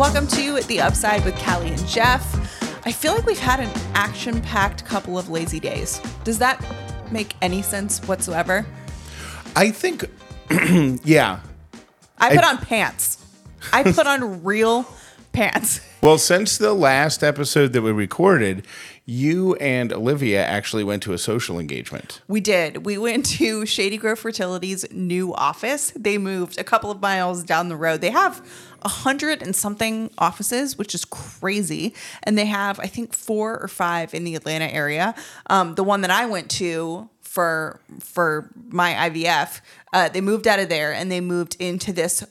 Welcome to The Upside with Callie and Jeff. I feel like we've had an action packed couple of lazy days. Does that make any sense whatsoever? I think, yeah. I put I- on pants. I put on real pants. Well, since the last episode that we recorded, you and Olivia actually went to a social engagement. We did. We went to Shady Grove Fertility's new office. They moved a couple of miles down the road. They have a hundred and something offices, which is crazy. And they have, I think, four or five in the Atlanta area. Um, the one that I went to for for my IVF, uh, they moved out of there and they moved into this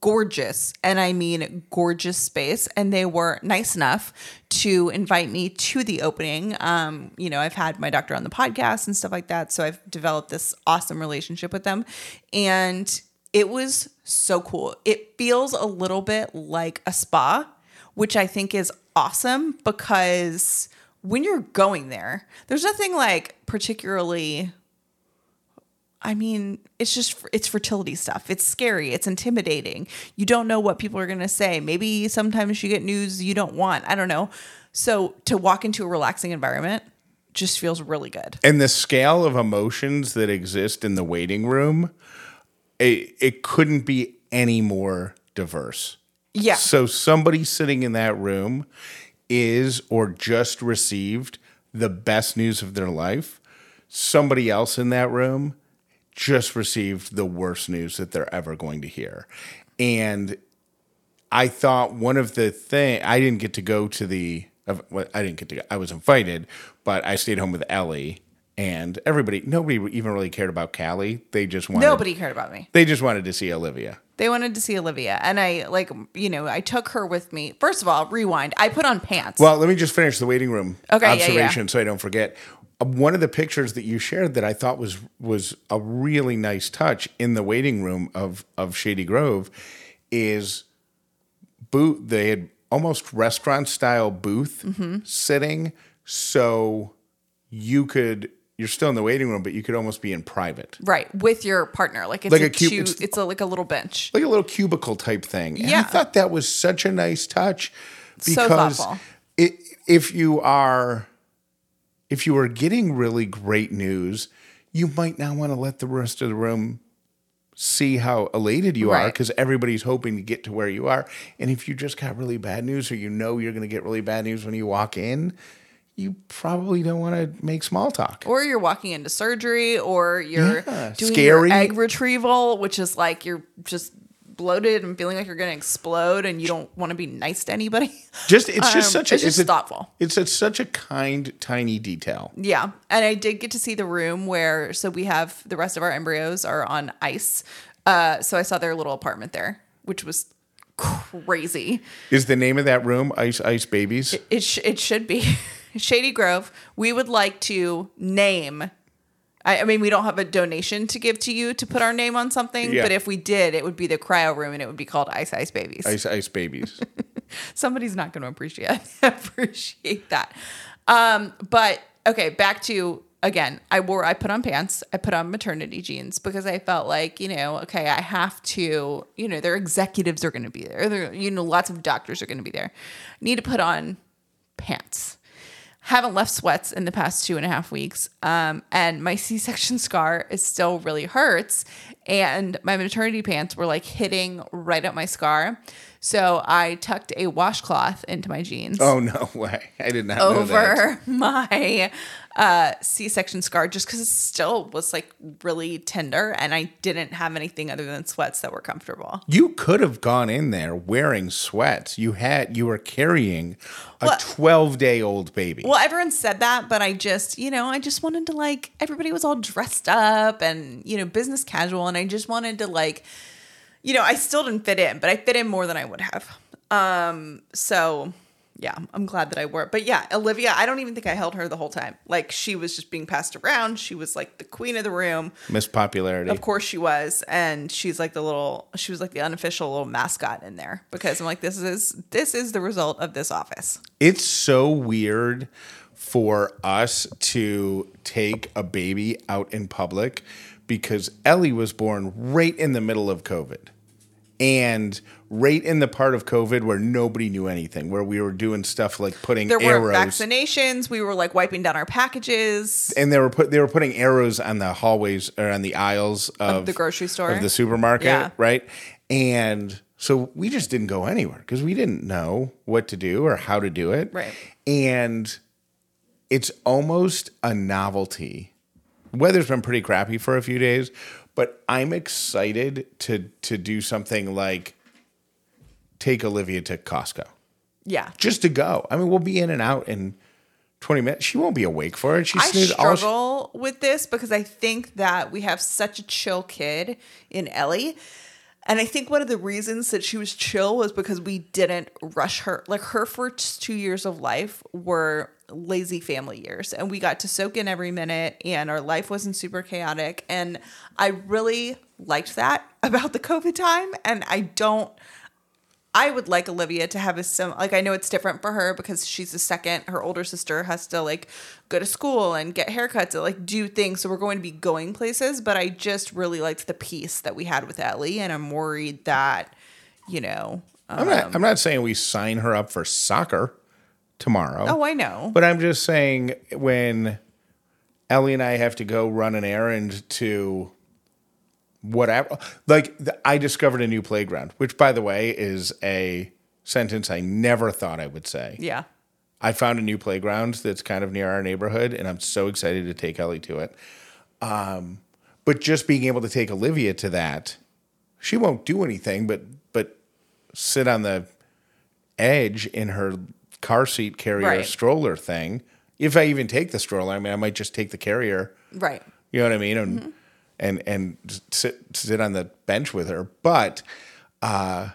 gorgeous and I mean gorgeous space. And they were nice enough to invite me to the opening. Um, you know, I've had my doctor on the podcast and stuff like that. So I've developed this awesome relationship with them. And it was so cool. It feels a little bit like a spa, which I think is awesome because when you're going there, there's nothing like particularly I mean, it's just it's fertility stuff. It's scary. It's intimidating. You don't know what people are going to say. Maybe sometimes you get news you don't want. I don't know. So to walk into a relaxing environment just feels really good. And the scale of emotions that exist in the waiting room, it, it couldn't be any more diverse. Yeah. So somebody sitting in that room is or just received the best news of their life. Somebody else in that room just received the worst news that they're ever going to hear. And I thought one of the thing I didn't get to go to the I didn't get to go, I was invited, but I stayed home with Ellie and everybody nobody even really cared about Callie. They just wanted Nobody cared about me. they just wanted to see Olivia. They wanted to see Olivia. And I like, you know, I took her with me. First of all, rewind. I put on pants. Well, let me just finish the waiting room Okay, yeah, yeah. observation so I don't forget. Uh, One of the pictures that you shared that I thought was was a really nice touch in the waiting room of of Shady Grove is booth. They had almost restaurant style booth Mm-hmm. sitting, so you could. You're still in the waiting room, but you could almost be in private, right. With your partner. Like it's Like a, a two, it's- it's, a like a little bench. like a little cubicle type thing. And I thought that was such a nice touch because thoughtful. it, if you are if you are getting really great news, you might not want to let the rest of the room see how elated you are because everybody's hoping to get to where you are. And if you just got really bad news or you know you're going to get really bad news when you walk in, you probably don't want to make small talk. or you're walking into surgery or you're Yeah, doing scary. your egg retrieval which is like you're just bloated and feeling like you're going to explode and you don't want to be nice to anybody Just it's just Um, such a it's just a- thoughtful. It's a, such a kind tiny detail. yeah and i did get to see the room where so we have the rest of our embryos are on ice uh, so i saw their little apartment there which was crazy Is the name of that room Ice Ice Babies? it, sh- it should be shady grove we would like to name I, I mean, we don't have a donation to give to you to put our name on something, Yeah. but if we did, it would be the cryo room and it would be called Ice Ice Babies. Ice Ice Babies. Somebody's not going to appreciate appreciate that. Um, but okay, back to again. I wore, I put on pants, I put on maternity jeans because I felt like you know, okay, I have to. You know, their executives are going to be there. There, you know, lots of doctors are going to be there. I need to put on pants. Haven't left sweats in the past two and a half weeks. Um, and my C section scar is still really hurts. And my maternity pants were like hitting right at my scar. So I tucked a washcloth into my jeans oh no way! I did not over my uh, C-section scar just because it still was like really tender and I didn't have anything other than sweats that were comfortable. You could have gone in there wearing sweats. You had you were carrying a twelve day old baby. Well, everyone said that, but I just, you know, I just wanted to like everybody was all dressed up and, you know, business casual and I just wanted to like you know, I still didn't fit in, but I fit in more than I would have. Um, so yeah, I'm glad that I wore it. But yeah, Olivia, I don't even think I held her the whole time. Like she was just being passed around. She was like the queen of the room. Miss Popularity. Of course she was, and she's like the little. She was like the unofficial little mascot in there because I'm like, this is this is the result of this office. It's so weird for us to take a baby out in public because Ellie was born right in the middle of COVID. And right in the part of COVID where nobody knew anything, where we were doing stuff like putting There arrows, vaccinations. We were like wiping down our packages. and they were put they were putting arrows on the hallways or on the aisles of, the grocery store. of the supermarket, Yeah. right? And so we just didn't go anywhere because we didn't know what to do or how to do it, Right. And it's almost a novelty. Weather's been pretty crappy for a few days, but I'm excited to to do something like take Olivia to Costco Yeah. just to go. I mean, we'll be in and out in 20 minutes. She won't be awake for it. She I all she- struggle with this because I think that we have such a chill kid in Ellie. And I think one of the reasons that she was chill was because we didn't rush her. Like her first two years of life were lazy family years, and we got to soak in every minute, and our life wasn't super chaotic. And I really liked that about the COVID time. And I don't, I would like Olivia to have a sim like I know it's different for her because she's the second. Her older sister has to like go to school and get haircuts and like do things. So we're going to be going places. But I just really liked the peace that we had with Ellie, and I'm worried that you know. I'm not, um, I'm not saying we sign her up for soccer tomorrow. oh, I know. But I'm just saying when Ellie and I have to go run an errand to whatever, like the, I discovered a new playground, which by the way is a sentence I never thought I would say. yeah. I found a new playground that's kind of near our neighborhood, and I'm so excited to take Ellie to it. Um, but just being able to take Olivia to that, she won't do anything but but sit on the edge in her car seat carrier Right. stroller thing. If I even take the stroller, I mean, I might just take the carrier. Right. You know what I mean? And and and sit sit on the bench with her. But uh,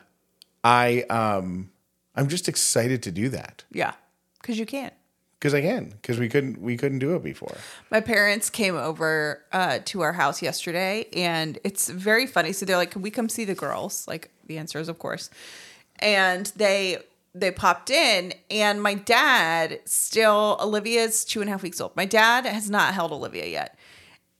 I um, I'm just excited to do that Yeah. Because you can't. because I can because we couldn't we couldn't do it before. My parents came over uh, to our house yesterday, and it's very funny. So they're like, "Can we come see the girls?" Like the answer is, of course. And they they popped in, and my dad still Olivia's two and a half weeks old. My dad has not held Olivia yet,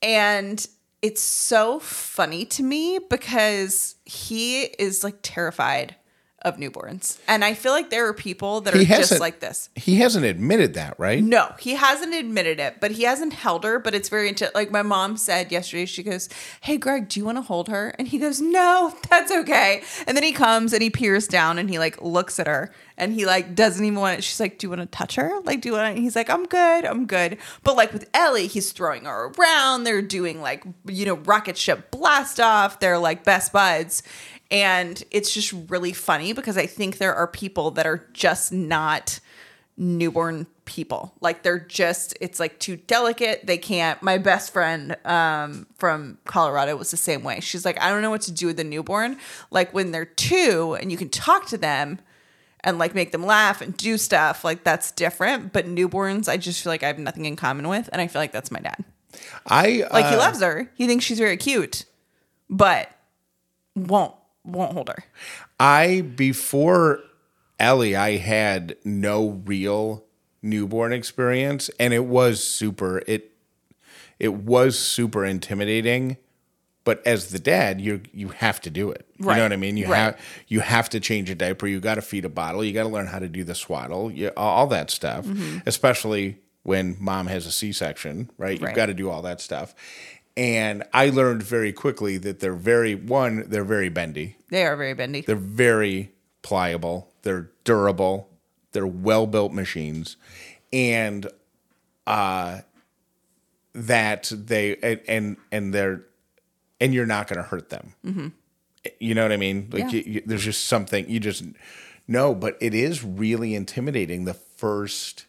and it's so funny to me because he is like terrified of newborns, and I feel like there are people that are just like this. He hasn't admitted that, right? No, he hasn't admitted it, but he hasn't held her. But it's very into like my mom said yesterday. She goes, "Hey, Greg, do you want to hold her?" And he goes, "No, that's okay." And then he comes and he peers down and he like looks at her and he like doesn't even want it. She's like, "Do you want to touch her? Like, do you want?" to He's like, "I'm good, I'm good." But like with Ellie, he's throwing her around. They're doing like you know rocket ship blast off. They're like best buds. And it's just really funny because I think there are people that are just not newborn people. Like they're just it's like too delicate. They can't. My best friend um from Colorado was the same way. She's like, I don't know what to do with the newborn. Like when they're two and you can talk to them and like make them laugh and do stuff, like that's different. But newborns, I just feel like I have nothing in common with. And I feel like that's my dad. I Like he uh, loves her. He thinks she's very cute, but won't won't hold her. I before Ellie, I had no real newborn experience, and it was super. It it was super intimidating. But as the dad, you you have to do it. You know what I mean. You Right. have you have to change a diaper. You got to feed a bottle. You got to learn how to do the swaddle. You, all that stuff, Mm-hmm. especially when mom has a C section. Right. You've Right. got to do all that stuff. And I learned very quickly that they're very one. They're very bendy. They are very bendy. They're very pliable. They're durable. They're well built machines, and uh, that they and and, and they're and you're not going to hurt them. You know what I mean? Like Yeah. you, you, there's just something you just know, but it is really intimidating. The first.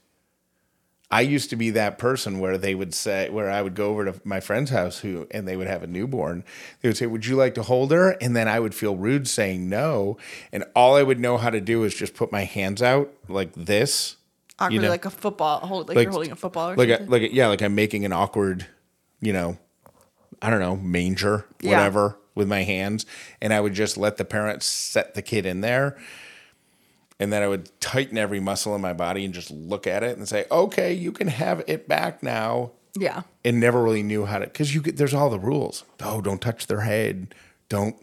I used to be that person where they would say, where I would go over to my friend's house who, and they would have a newborn. They would say, Would you like to hold her? And then I would feel rude saying no. And all I would know how to do is just put my hands out like this. Awkward, know, like a football. Hold, like, like- you're holding a football or Like, a, something. like, a, yeah, like I'm making an awkward, you know, I don't know, manger, Yeah. whatever, with my hands. And I would just let the parents set the kid in there. And then I would tighten every muscle in my body and just look at it and say, okay, you can have it back now. yeah. and never really knew how to because you get there's all the rules. Oh, don't touch their head. Don't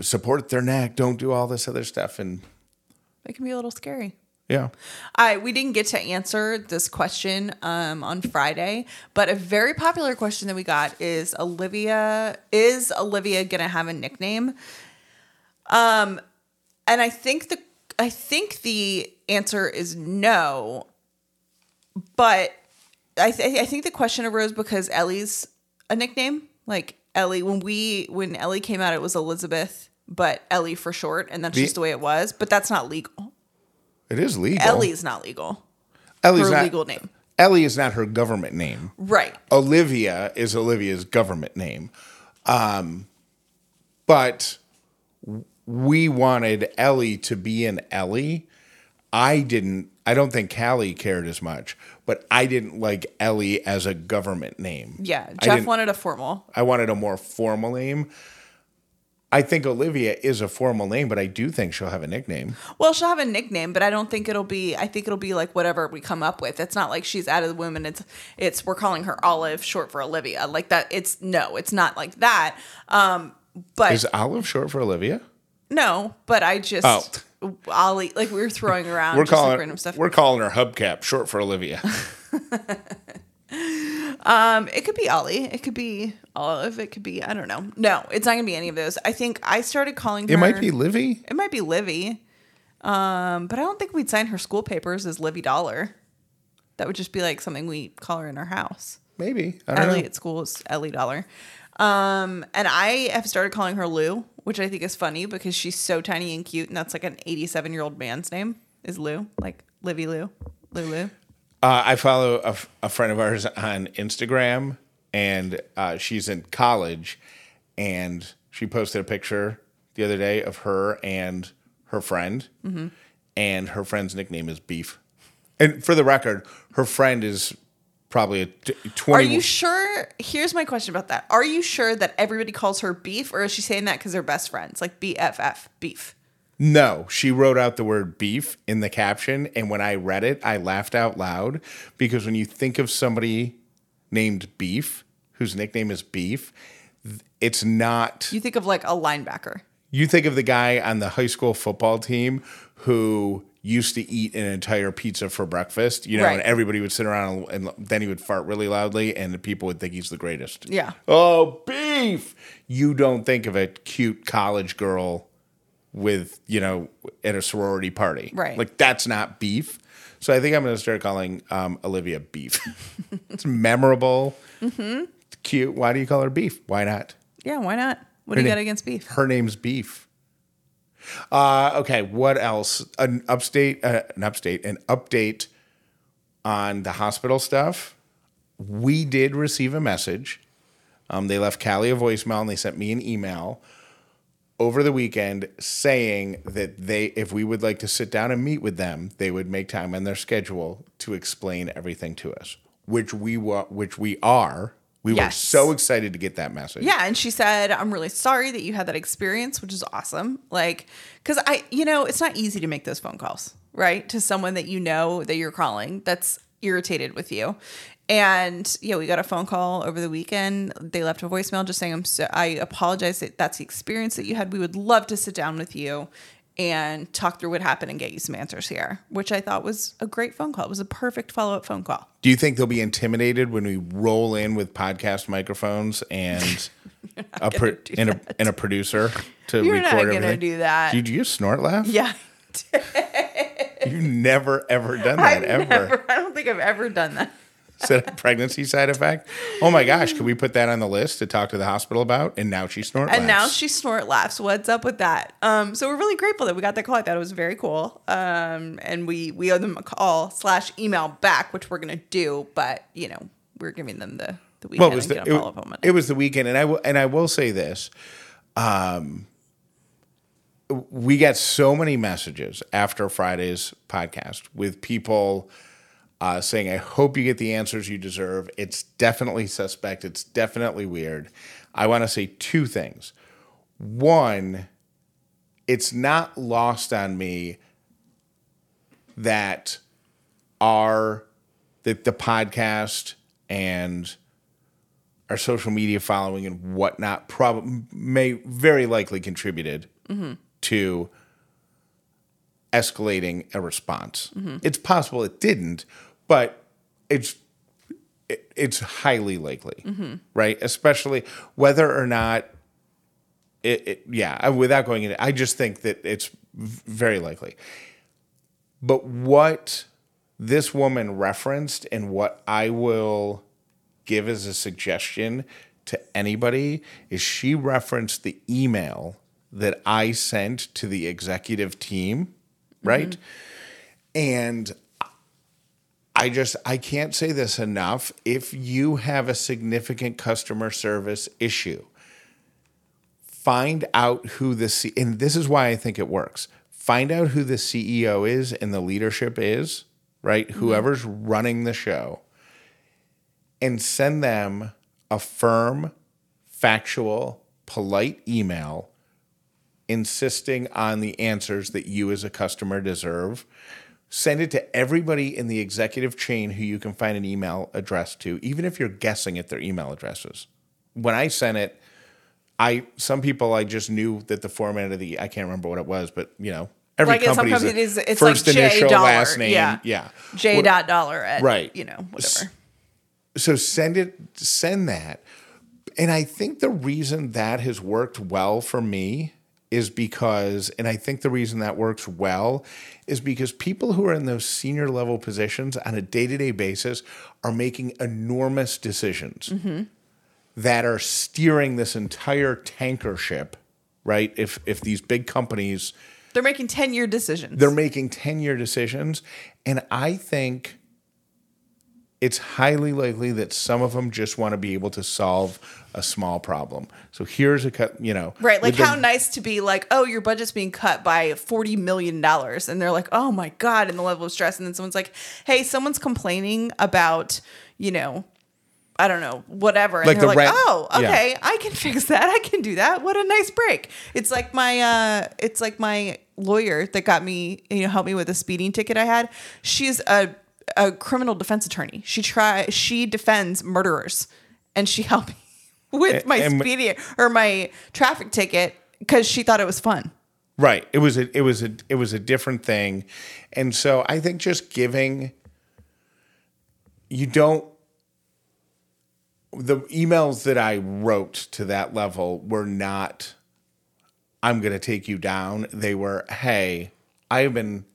support their neck, don't do all this other stuff. And It can be a little scary. yeah. I we didn't get to answer this question um, on Friday, but a very popular question that we got is Olivia is Olivia gonna have a nickname? Um, and I think the I think the answer is no, but I th- I think the question arose because Ellie's a nickname. Like Ellie, when we when Ellie came out, it was Elizabeth, but Ellie for short, and that's The- just the way it was. But that's not legal. It is legal. Ellie's not legal. Ellie's her not, legal name. Ellie is not her government name. Right. Olivia is Olivia's government name. Um, but we wanted Ellie to be an Ellie. I didn't, I don't think Callie cared as much, but I didn't like Ellie as a government name. Yeah. Jeff wanted a formal. I wanted a more formal name. I think Olivia is a formal name, but I do think she'll have a nickname. Well, she'll have a nickname, but I don't think it'll be. I think it'll be like whatever we come up with. It's not like she's out of the womb and it's it's we're calling her Olive, short for Olivia. Like that. It's no. It's not like that. Um, but Is Olive short for Olivia? No. But I just Oh. Ollie. Like we were throwing around. We're just like calling random stuff. we're calling her hubcap, short for Olivia. Um, it could be Ollie. It could be Olive. It could be I don't know. No, it's not gonna be any of those. I think I started calling her. It might be Livy. It might be Livy. Um, but I don't think we'd sign her school papers as Livy Dollar. That would just be like something we call her in our house. Maybe. I don't Ellie know. at school is Ellie Dollar. Um, and I have started calling her Lou, which I think is funny because she's so tiny and cute, and that's like an 87 year old man's name is Lou, like Livy Lou, Lulu. Uh, I follow a, f- a friend of ours on Instagram, and uh, she's in college, and she posted a picture the other day of her and her friend, Mm-hmm. and her friend's nickname is Beef. And for the record, her friend is probably a t- Are twenty. you sure? Here's my question about that. Are you sure that everybody calls her Beef, or is she saying that because they're best friends, like BFF, Beef? No, she wrote out the word beef in the caption, and when I read it, I laughed out loud because when you think of somebody named Beef, whose nickname is Beef, it's not. You think of like a linebacker. You think of the guy on the high school football team who used to eat an entire pizza for breakfast, you know, and everybody would sit around and, and then he would fart really loudly, and the people would think he's the greatest. Yeah. Oh, beef! You don't think of a cute college girl with, you know, at a sorority party. Right. Like, that's not beef. So I think I'm going to start calling um, Olivia beef. it's memorable, Mm-hmm. it's cute. Why do you call her beef? Why not? Yeah, why not? What do you Her got against beef? Her name's Beef. Uh, okay, what else? An upstate, uh, an upstate, an update on the hospital stuff. We did receive a message. Um, they left Callie a voicemail and they sent me an email over the weekend saying that they, if we would like to sit down and meet with them, they would make time in their schedule to explain everything to us, which we wa- which we are. We were so excited to get that message. Yeah, and she said, "I'm really sorry that you had that experience, which is awesome. Like, because I, you know, it's not easy to make those phone calls, right, to someone that you know that you're calling that's irritated with you." And yeah, we got a phone call over the weekend. They left a voicemail just saying, "I'm so I apologize that that's the experience that you had. We would love to sit down with you." And talk through what happened and get you some answers here, which I thought was a great phone call. It was a perfect follow up phone call. Do you think they'll be intimidated when we roll in with podcast microphones and a pro- and a and a producer to You're record not everything? do that. Did you snort laugh? Yeah, You've never ever done I've that ever. never. I don't think I've ever done that. Is that a pregnancy side effect? Oh my gosh! Could we put that on the list to talk to the hospital about? And now she snort And now she snort laughs. What's up with that? Um, so we're really grateful that we got that call. I thought it was very cool. Um, and we we owe them a call slash email back, which we're gonna do. But you know, we're giving them the the weekend well, it was the, gonna follow up on it, it was the weekend, and I will and I will say this. Um, we got so many messages after Friday's podcast with people uh, saying, "I hope you get the answers you deserve." It's definitely suspect. It's definitely weird. I want to say two things. One, it's not lost on me that our that the podcast and our social media following and whatnot probably may very likely contributed to escalating a response. It's possible it didn't, but it's it, it's highly likely, mm-hmm. right? Especially whether or not it, it yeah, without going into I just think that it's very likely. But what this woman referenced and what I will give as a suggestion to anybody is she referenced the email that I sent to the executive team, right? Mm-hmm. And I just I can't say this enough. If you have a significant customer service issue, find out who the C- and this is why I think it works. Find out who the CEO is and the leadership is, right? Mm-hmm. Whoever's running the show and send them a firm, factual, polite email insisting on the answers that you as a customer deserve. Send it to everybody in the executive chain who you can find an email address to, even if you're guessing at their email addresses. When I sent it, I some people I just knew that the format of the I can't remember what it was, but you know every Like in some company's a it's like first J initial, dollar, last name, yeah. yeah. J What- dot dollar at Right. you know whatever. so send it send that and i think the reason that has worked well for me is because and i think the reason that works well is because people who are in those senior level positions on a day-to-day basis are making enormous decisions that are steering this entire tanker ship right if if these big companies They're making ten year decisions. they're making 10 year decisions. And I think it's highly likely that some of them just want to be able to solve a small problem. So here's a cut, you know. Right, like with the- how nice to be like, oh, your budget's being cut by forty million dollars, and they're like, oh my god, and the level of stress, and then someone's like, hey, someone's complaining about, you know, I don't know, whatever, and Like they're the like, rent- oh, yeah. okay, I can fix that, I can do that. What a nice break. It's like my, uh, it's like my lawyer that got me, you know, helped me with a speeding ticket I had. She's a a criminal defense attorney. She try she defends murderers, and she helped me with my and- speeding or my traffic ticket because she thought it was fun. Right. It was a it was a it was a different thing. And so I think just giving you don't the emails that I wrote to that level were not I'm going to take you down. They were, "Hey, I've been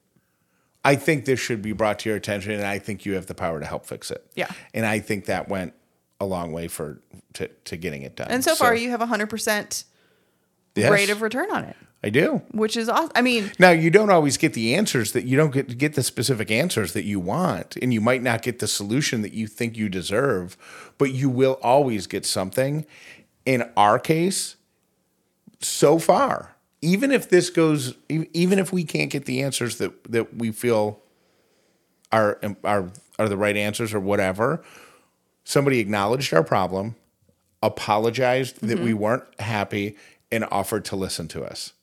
I think this should be brought to your attention and I think you have the power to help fix it." Yeah. And I think that went a long way for to to getting it done. And so far, you have a hundred percent rate of return on it, I do. which is awesome. I mean, Now you don't always get the answers that you don't get get the specific answers that you want, and you might not get the solution that you think you deserve, but you will always get something. In our case, so far, even if this goes, even if we can't get the answers that that we feel are um, are are the right answers or whatever, somebody acknowledged our problem, apologized that we mm-hmm. weren't happy, and offered to listen to us.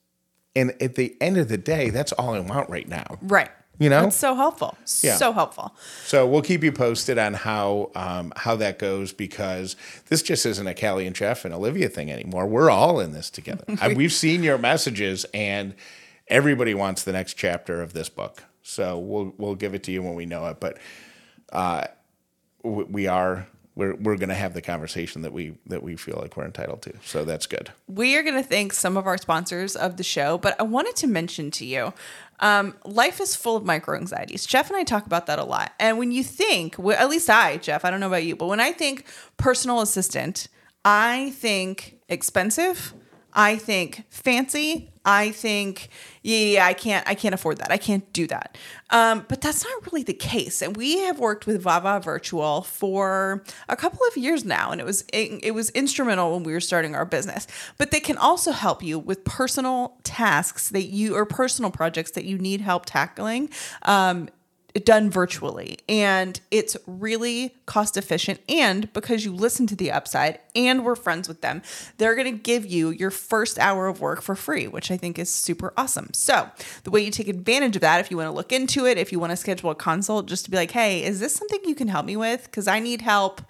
And at the end of the day, that's all I want right now. right? You know? that's so helpful. Yeah. So helpful. So we'll keep you posted on how um, how that goes because this just isn't a Callie and Jeff and Olivia thing anymore. We're all in this together. I, we've seen your messages, and everybody wants the next chapter of this book. So we'll we'll give it to you when we know it. But uh, w- we are we're we're going to have the conversation that we that we feel like we're entitled to. So that's good. We are going to thank some of our sponsors of the show, but I wanted to mention to you um, life is full of micro anxieties. Jeff and I talk about that a lot. And when you think, well, at least I, Jeff, I don't know about you, but when I think personal assistant, I think expensive. I think fancy. I think, yeah, yeah, I can't, I can't afford that. I can't do that. Um, but that's not really the case. And we have worked with Vava Virtual for a couple of years now, and it was it, it was instrumental when we were starting our business. But they can also help you with personal tasks that you or personal projects that you need help tackling. Um, done virtually. And it's really cost efficient. And because you listen to the upside and we're friends with them they're going to give you your first hour of work for free which i think is super awesome. So the way you take advantage of that if you want to look into it if you want to schedule a consult just to be like hey is this something you can help me with? Because i need help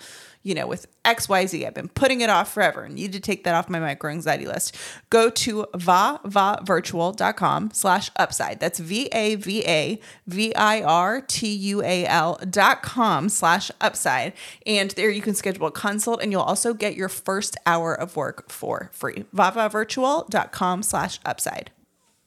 you know, with XYZ. I've been putting it off forever and need to take that off my micro anxiety list. Go to vavavirtual.com slash upside. That's V-A-V-A-V-I-R-T-U-A-L dot com slash upside. And there you can schedule a consult and you'll also get your first hour of work for free. vavavirtual.com slash upside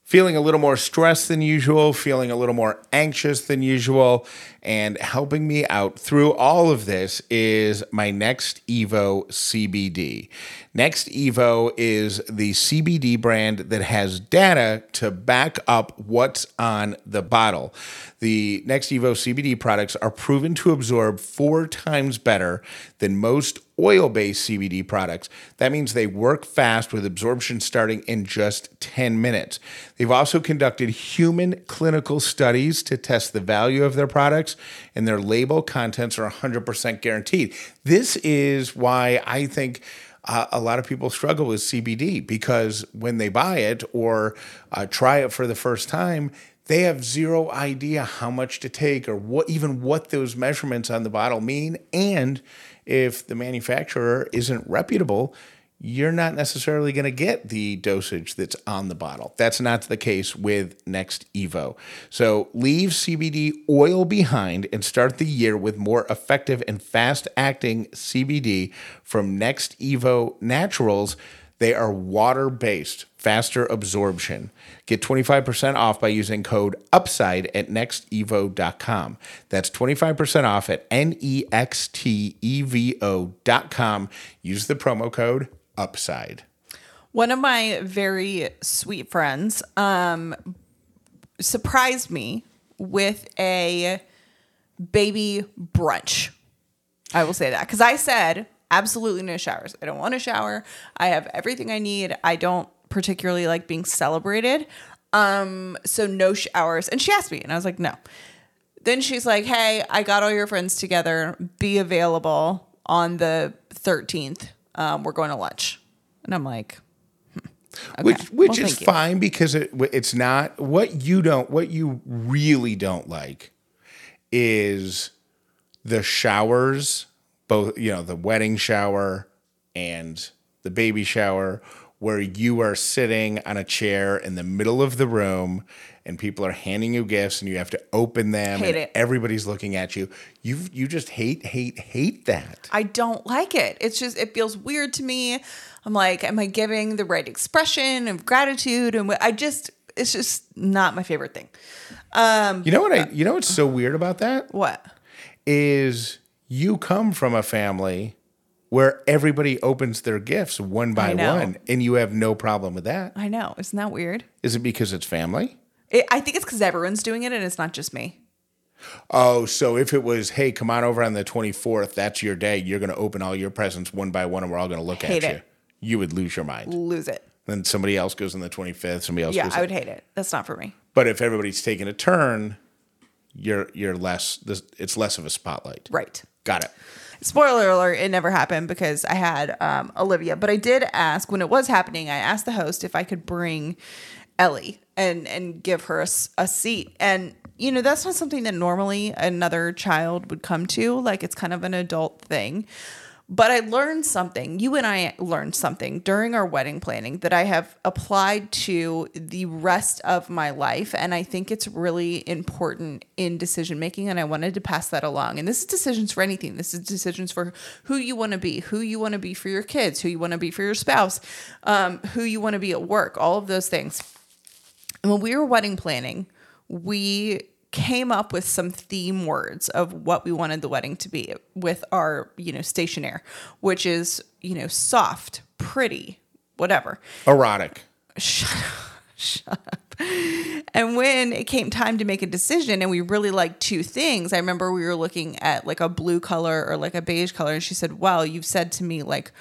feeling a little more stressed than usual, feeling a little more anxious than usual. And helping me out through all of this is my Next Evo CBD. Next Evo is the CBD brand that has data to back up what's on the bottle. The Next Evo CBD products are proven to absorb four times better than most oil based CBD products. That means they work fast with absorption starting in just 10 minutes. They've also conducted human clinical studies to test the value of their products, and their label contents are 100% guaranteed. This is why I think. Uh, a lot of people struggle with CBD because when they buy it or uh, try it for the first time, they have zero idea how much to take or what even what those measurements on the bottle mean and if the manufacturer isn't reputable you're not necessarily going to get the dosage that's on the bottle. That's not the case with Next Evo. So leave CBD oil behind and start the year with more effective and fast acting CBD from Next Evo Naturals. They are water based, faster absorption. Get 25% off by using code UPSIDE at nextevo.com. That's 25% off at N E X T E V O.com. Use the promo code UPSIDE. One of my very sweet friends um, surprised me with a baby brunch. I will say that because I said absolutely no showers. I don't want a shower. I have everything I need. I don't particularly like being celebrated. Um, so no showers. And she asked me, and I was like, no. Then she's like, hey, I got all your friends together. Be available on the 13th. Um, we're going to lunch. And I'm like, hmm, okay. which which Well, is fine because it it's not what you don't what you really don't like is the showers both you know the wedding shower and the baby shower where you are sitting on a chair in the middle of the room and people are handing you gifts and you have to open them Hate and it. everybody's looking at you you you just hate hate hate that I don't like it. It's just it feels weird to me. I'm like, am I giving the right expression of gratitude? And I just it's just not my favorite thing. Um, you know what i you know what's so weird about that what? is you come from a family where everybody opens their gifts one by one and you have no problem with that. I know. Isn't that weird? Is it because it's family? It, I think it's because everyone's doing it and it's not just me. Oh, so if it was, hey, come on over on the 24th, that's your day. You're going to open all your presents one by one and we're all going to look Hate at you. it. You would lose your mind. Lose it. Then somebody else goes on the 25th, somebody else Yeah, goes. I would hate it. That's not for me. But if everybody's taking a turn, you're you're less this it's less of a spotlight. Right. Got it. Spoiler alert, it never happened because I had um, Olivia. But I did ask when it was happening, I asked the host if I could bring Ellie and and give her a, a seat. And you know, that's not something that normally another child would come to. Like it's kind of an adult thing. But I learned something. You and I learned something during our wedding planning that I have applied to the rest of my life. And I think it's really important in decision making. And I wanted to pass that along. And this is decisions for anything. This is decisions for who you want to be, who you want to be for your kids, who you want to be for your spouse, um, who you want to be at work, all of those things. And when we were wedding planning, we came up with some theme words of what we wanted the wedding to be with our, you know, stationaire, which is, you know, soft, pretty, whatever. Erotic. Shut up. Shut up. And when it came time to make a decision and we really liked two things, I remember we were looking at like a blue color or like a beige color and she said, "Wow, you've said to me like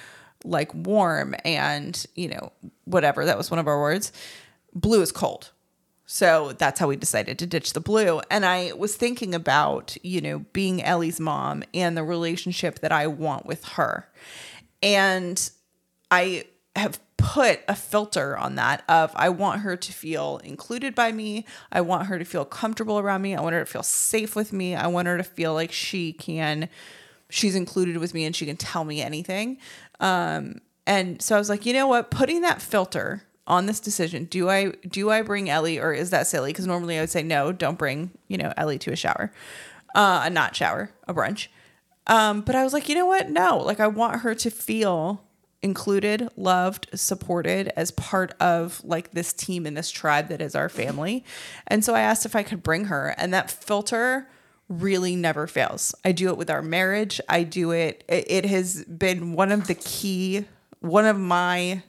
like warm and, you know, whatever. That was one of our words. Blue is cold." So that's how we decided to ditch the blue. And I was thinking about, you know, being Ellie's mom and the relationship that I want with her. And I have put a filter on that of I want her to feel included by me. I want her to feel comfortable around me. I want her to feel safe with me. I want her to feel like she can she's included with me and she can tell me anything. Um, and so I was like, you know what? Putting that filter on this decision, do I do I bring Ellie or is that silly? Because normally I would say no, don't bring you know Ellie to a shower, uh, a not shower, a brunch. Um, but I was like, you know what? No, like I want her to feel included, loved, supported as part of like this team and this tribe that is our family. And so I asked if I could bring her, and that filter really never fails. I do it with our marriage. I do it, it, it has been one of the key, one of my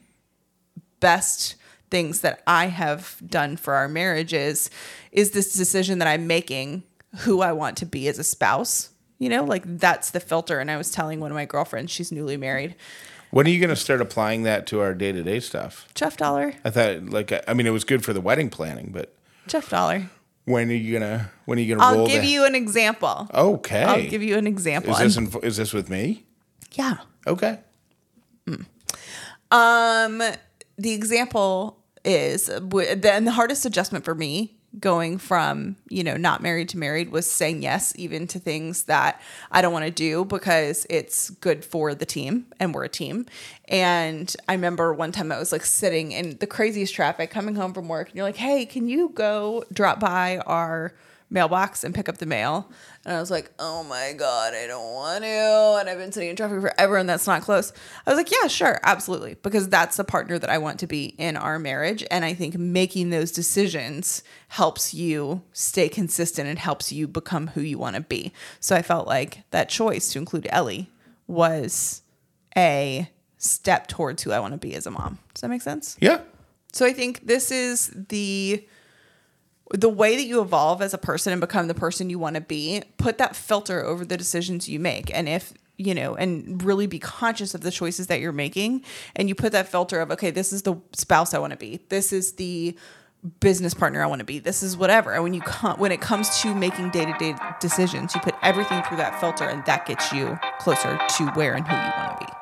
best things that I have done for our marriage is, is this decision that I'm making who I want to be as a spouse. You know, like that's the filter. And I was telling one of my girlfriends, she's newly married. When are you going to start applying that to our day to day stuff? Jeff Dollar. I thought, like, I mean, it was good for the wedding planning, but Jeff Dollar. when are you gonna when are you gonna I'll roll give the- you an example. Okay. I'll give you an example. Is this in, is this with me? yeah. Okay. Um, the example is then the hardest adjustment for me going from you know not married to married was saying yes even to things that I don't want to do because it's good for the team and we're a team. And I remember one time I was like sitting in the craziest traffic coming home from work and you're like, "Hey, can you go drop by our mailbox and pick up the mail. And I was like, oh my God, I don't want to. And I've been sitting in traffic forever and that's not close. I was like, yeah, sure, absolutely. Because that's the partner that I want to be in our marriage. And I think making those decisions helps you stay consistent and helps you become who you want to be. So I felt like that choice to include Ellie was a step towards who I want to be as a mom. Does that make sense? Yeah. So I think this is the the way that you evolve as a person and become the person you want to be. Put that filter over the decisions you make, and if you know, and really be conscious of the choices that you're making. And you put that filter of okay, this is the spouse I want to be. This is the business partner I want to be. This is whatever. And when you come, when it comes to making day to day decisions, you put everything through that filter, and that gets you closer to where and who you want to be.